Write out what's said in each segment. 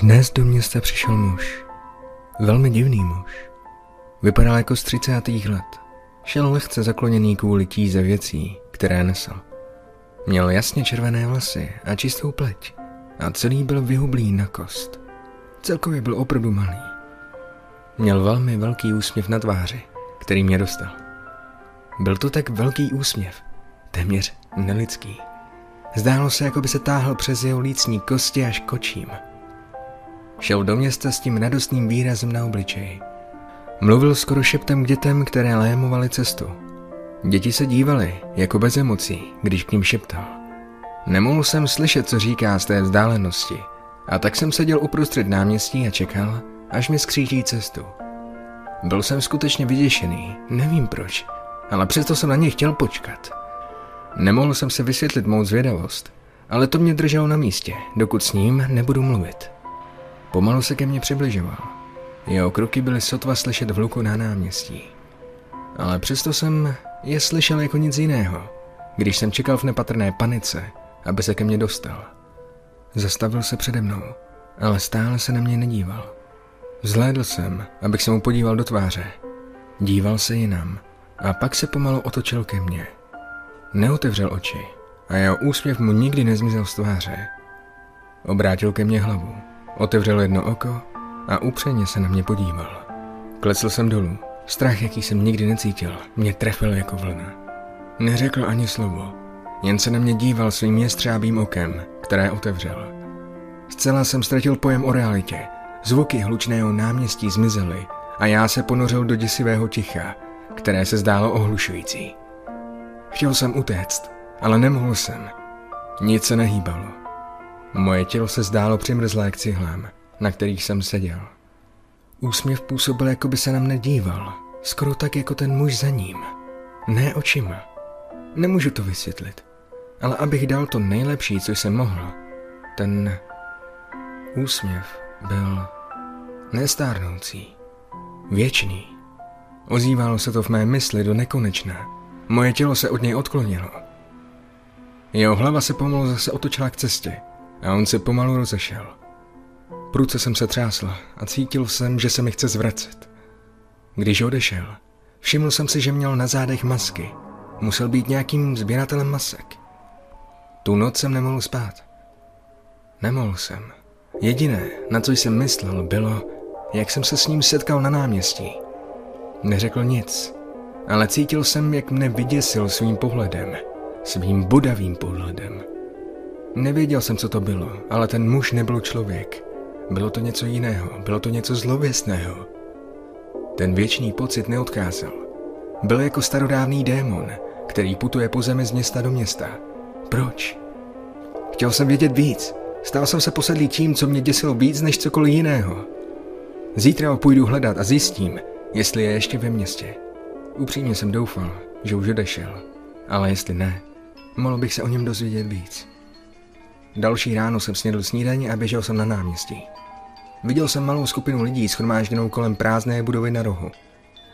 Dnes do města přišel muž. Velmi divný muž. Vypadal jako z třicátých let. Šel lehce zakloněný kvůli tíze věcí, které nesl. Měl jasně červené vlasy a čistou pleť a celý byl vyhublý na kost. Celkově byl opravdu malý. Měl velmi velký úsměv na tváři, který mě dostal. Byl to tak velký úsměv, téměř nelidský. Zdálo se, jako by se táhl přes jeho lícní kosti až kočím. Šel do města s tím radostným výrazem na obličeji. Mluvil skoro šeptem k dětem, které lémovali cestu. Děti se dívaly, jako bez emocí, když k ním šeptal. Nemohl jsem slyšet, co říká z té vzdálenosti, a tak jsem seděl uprostřed náměstí a čekal, až mi skříží cestu. Byl jsem skutečně vyděšený, nevím proč, ale přesto jsem na něj chtěl počkat. Nemohl jsem se vysvětlit mou zvědavost, ale to mě drželo na místě, dokud s ním nebudu mluvit. Pomalu se ke mně přibližoval. Jeho kroky byly sotva slyšet v luku na náměstí. Ale přesto jsem je slyšel jako nic jiného, když jsem čekal v nepatrné panice, aby se ke mně dostal. Zastavil se přede mnou, ale stále se na mě nedíval. Vzhlédl jsem, abych se mu podíval do tváře. Díval se jinam a pak se pomalu otočil ke mně. Neotevřel oči a jeho úsměv mu nikdy nezmizel z tváře. Obrátil ke mně hlavu, otevřel jedno oko a upřeně se na mě podíval. Klesl jsem dolů. Strach, jaký jsem nikdy necítil, mě trefil jako vlna. Neřekl ani slovo, jen se na mě díval svým jestřábým okem, které otevřel. Zcela jsem ztratil pojem o realitě. Zvuky hlučného náměstí zmizely a já se ponořil do děsivého ticha, které se zdálo ohlušující. Chtěl jsem utéct, ale nemohl jsem. Nic se nehýbalo. Moje tělo se zdálo přimrzlé k cihlám, na kterých jsem seděl. Úsměv působil, jako by se na mne díval, skoro tak jako ten muž za ním. Ne očima. Nemůžu to vysvětlit, ale abych dal to nejlepší, co jsem mohl, ten úsměv byl nestárnoucí, věčný. Ozývalo se to v mé mysli do nekonečna. Moje tělo se od něj odklonilo. Jeho hlava se pomalu zase otočila k cestě a on se pomalu rozešel. Prudce jsem se třásla a cítil jsem, že se mi chce zvracet. Když odešel, všiml jsem si, že měl na zádech masky. Musel být nějakým sběratelem masek. Tu noc jsem nemohl spát. Nemohl jsem. Jediné, na co jsem myslel, bylo, jak jsem se s ním setkal na náměstí. Neřekl nic, ale cítil jsem, jak mne vyděsil svým pohledem, svým bodavým pohledem. Nevěděl jsem, co to bylo, ale ten muž nebyl člověk. Bylo to něco jiného, bylo to něco zlověstného. Ten věčný pocit neodcházel. Byl jako starodávný démon, který putuje po zemi z města do města. Proč? Chtěl jsem vědět víc. Stál jsem se posedlý tím, co mě děsilo víc než cokoliv jiného. Zítra ho půjdu hledat a zjistím, jestli je ještě ve městě. Upřímně jsem doufal, že už odešel, ale jestli ne, mohl bych se o něm dozvědět víc. Další ráno jsem snědl snídaní a běžel jsem na náměstí. Viděl jsem malou skupinu lidí schromážděnou kolem prázdné budovy na rohu.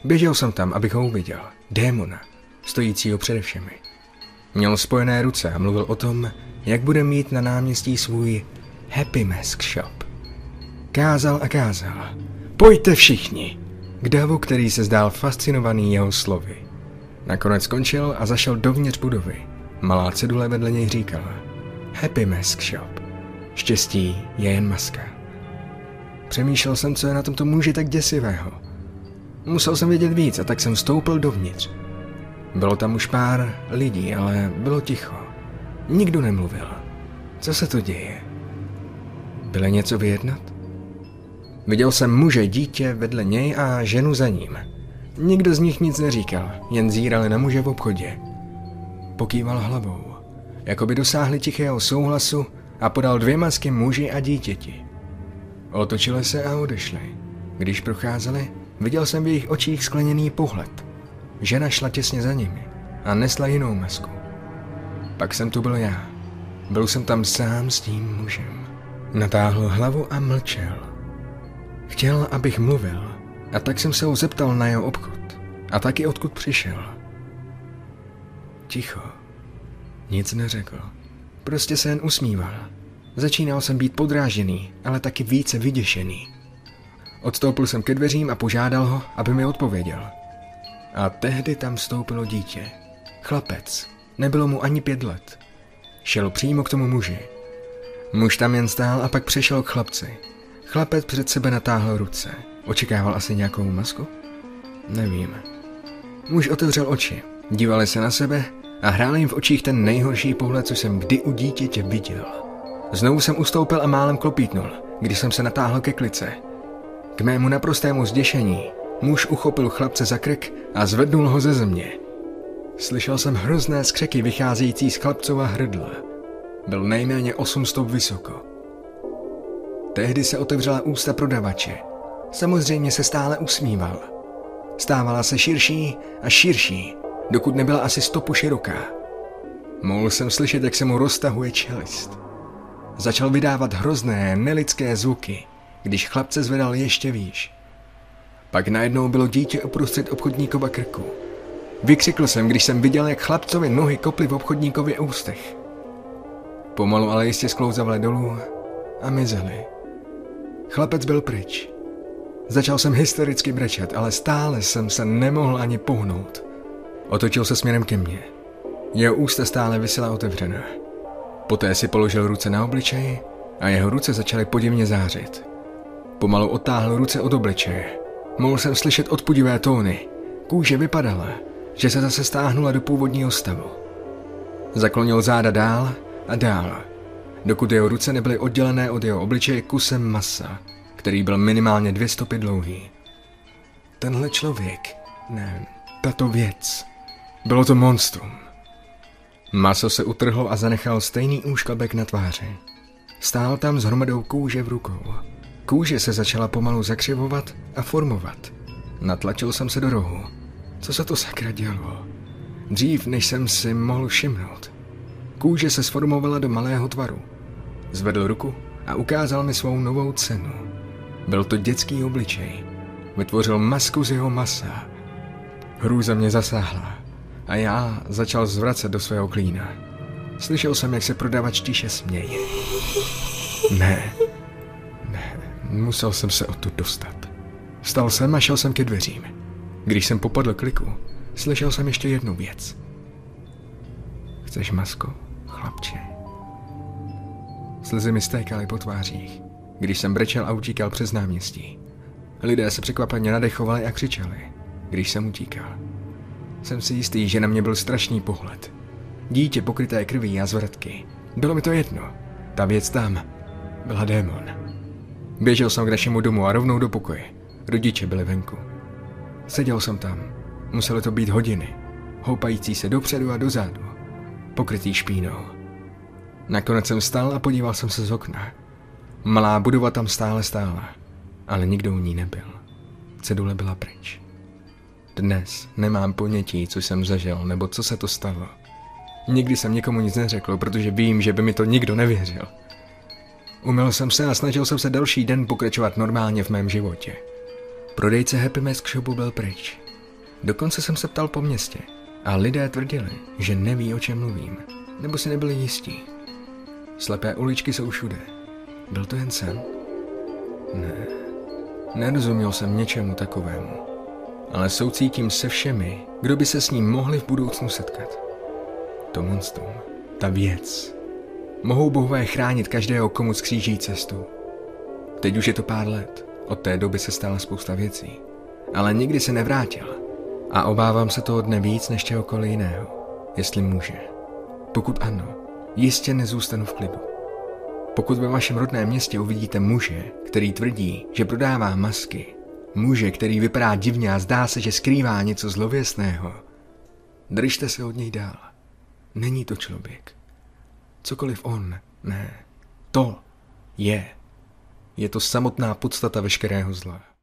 Běžel jsem tam, abych ho uviděl. Démona, stojícího přede všemi. Měl spojené ruce a mluvil o tom, jak bude mít na náměstí svůj Happy Mask Shop. Kázal a kázal. Pojďte všichni! K davu, který se zdál fascinovaný jeho slovy. Nakonec skončil a zašel dovnitř budovy. Malá cedule vedle něj říkala Happy Mask Shop. Štěstí je jen maska. Přemýšlel jsem, co je na tomto muži tak děsivého. Musel jsem vědět víc a tak jsem vstoupil dovnitř. Bylo tam už pár lidí, ale bylo ticho. Nikdo nemluvil. Co se to děje? Bylo něco vyjednat? Viděl jsem muže, dítě vedle něj a ženu za ním. Nikdo z nich nic neříkal, jen zírali na muže v obchodě. Pokýval hlavou, jako by dosáhli tichého souhlasu a podal dvě masky muži a dítěti. Otočili se a odešli. Když procházeli, viděl jsem v jejich očích skleněný pohled. Žena šla těsně za nimi a nesla jinou masku. Pak jsem tu byl já. Byl jsem tam sám s tím mužem. Natáhl hlavu a mlčel. Chtěl, abych mluvil, a tak jsem se ho zeptal na jeho obchod. A taky odkud přišel. Ticho. Nic neřekl. Prostě se jen usmíval. Začínal jsem být podrážený, ale taky více vyděšený. Odstoupil jsem ke dveřím a požádal ho, aby mi odpověděl. A tehdy tam vstoupilo dítě. Chlapec. Nebylo mu ani pět let. Šel přímo k tomu muži. Muž tam jen stál a pak přešel k chlapci. Chlapec před sebe natáhl ruce. Očekával asi nějakou masku? Nevím. Muž otevřel oči, dívali se na sebe a hrál jim v očích ten nejhorší pohled, co jsem kdy u dítěte viděl. Znovu jsem ustoupil a málem klopítnul, když jsem se natáhl ke klice. K mému naprostému zděšení muž uchopil chlapce za krk a zvednul ho ze země. Slyšel jsem hrozné skřeky vycházející z chlapcova hrdla. Byl nejméně 8 stop vysoko. Tehdy se otevřela ústa prodavače. Samozřejmě se stále usmíval. Stávala se širší a širší, dokud nebyla asi stopu široká. Mohl jsem slyšet, jak se mu roztahuje čelist. Začal vydávat hrozné, nelidské zvuky, když chlapce zvedal ještě výš. Pak najednou bylo dítě uprostřed obchodníkova krku. Vykřikl jsem, když jsem viděl, jak chlapcovi nohy koply v obchodníkově ústech. Pomalu ale jistě sklouzavali dolů a mizeli. Chlapec byl pryč. Začal jsem hystericky brečet, ale stále jsem se nemohl ani pohnout. Otočil se směrem ke mně. Jeho ústa stále vysela otevřená. Poté si položil ruce na obličej a jeho ruce začaly podivně zářit. Pomalu otáhl ruce od obličeje. Mohl jsem slyšet odpudivé tóny. Kůže vypadala, že se zase stáhnula do původního stavu. Zaklonil záda dál a dál, dokud jeho ruce nebyly oddělené od jeho obličeje kusem masa, který byl minimálně dvě stopy dlouhý. Tenhle člověk, ne, tato věc, bylo to monstrum. Maso se utrhlo a zanechal stejný úšklebek na tváři. Stál tam s hromadou kůže v rukou. Kůže se začala pomalu zakřivovat a formovat. Natlačil jsem se do rohu. Co se to sakra dělo? Dřív, než jsem si mohl všimnout. Kůže se sformovala do malého tvaru. Zvedl ruku a ukázal mi svou novou cenu. Byl to dětský obličej. Vytvořil masku z jeho masa. Hrůza mě zasáhla a já začal zvracet do svého klína. Slyšel jsem, jak se prodavač tiše směje. Ne, ne, musel jsem se odtud dostat. Vstal jsem a šel jsem ke dveřím. Když jsem popadl kliku, slyšel jsem ještě jednu věc. Chceš masko, chlapče? Slzy mi stékaly po tvářích, když jsem brečel a utíkal přes náměstí. Lidé se překvapeně nadechovali a křičeli, když jsem utíkal. Jsem si jistý, že na mě byl strašný pohled. Dítě pokryté krví a zvratky. Bylo mi to jedno. Ta věc tam byla démon. Běžel jsem k našemu domu a rovnou do pokoje. Rodiče byli venku. Seděl jsem tam. Muselo to být hodiny. Houpající se dopředu a dozadu. Pokrytý špínou. Nakonec jsem stál a podíval jsem se z okna. Malá budova tam stále stála, ale nikdo u ní nebyl. Cedule byla pryč. Dnes nemám ponětí, co jsem zažil, nebo co se to stalo. Nikdy jsem nikomu nic neřekl, protože vím, že by mi to nikdo nevěřil. Umyl jsem se a snažil jsem se další den pokračovat normálně v mém životě. Prodejce Happy Mask Shopu byl pryč. Dokonce jsem se ptal po městě a lidé tvrdili, že neví, o čem mluvím, nebo si nebyli jistí. Slepé uličky jsou všude. Byl to jen sen? Ne. Nerozuměl jsem něčemu takovému ale soucítím se všemi, kdo by se s ním mohli v budoucnu setkat. To monstrum, ta věc. Mohou bohové chránit každého, komu skříží cestu. Teď už je to pár let, od té doby se stala spousta věcí, ale nikdy se nevrátil. A obávám se toho dne víc než čehokoliv jiného, jestli může. Pokud ano, jistě nezůstanu v klidu. Pokud ve vašem rodném městě uvidíte muže, který tvrdí, že prodává masky Muže, který vypadá divně a zdá se, že skrývá něco zlověstného. Držte se od něj dál. Není to člověk. Cokoliv on, ne. To je. Je to samotná podstata veškerého zla.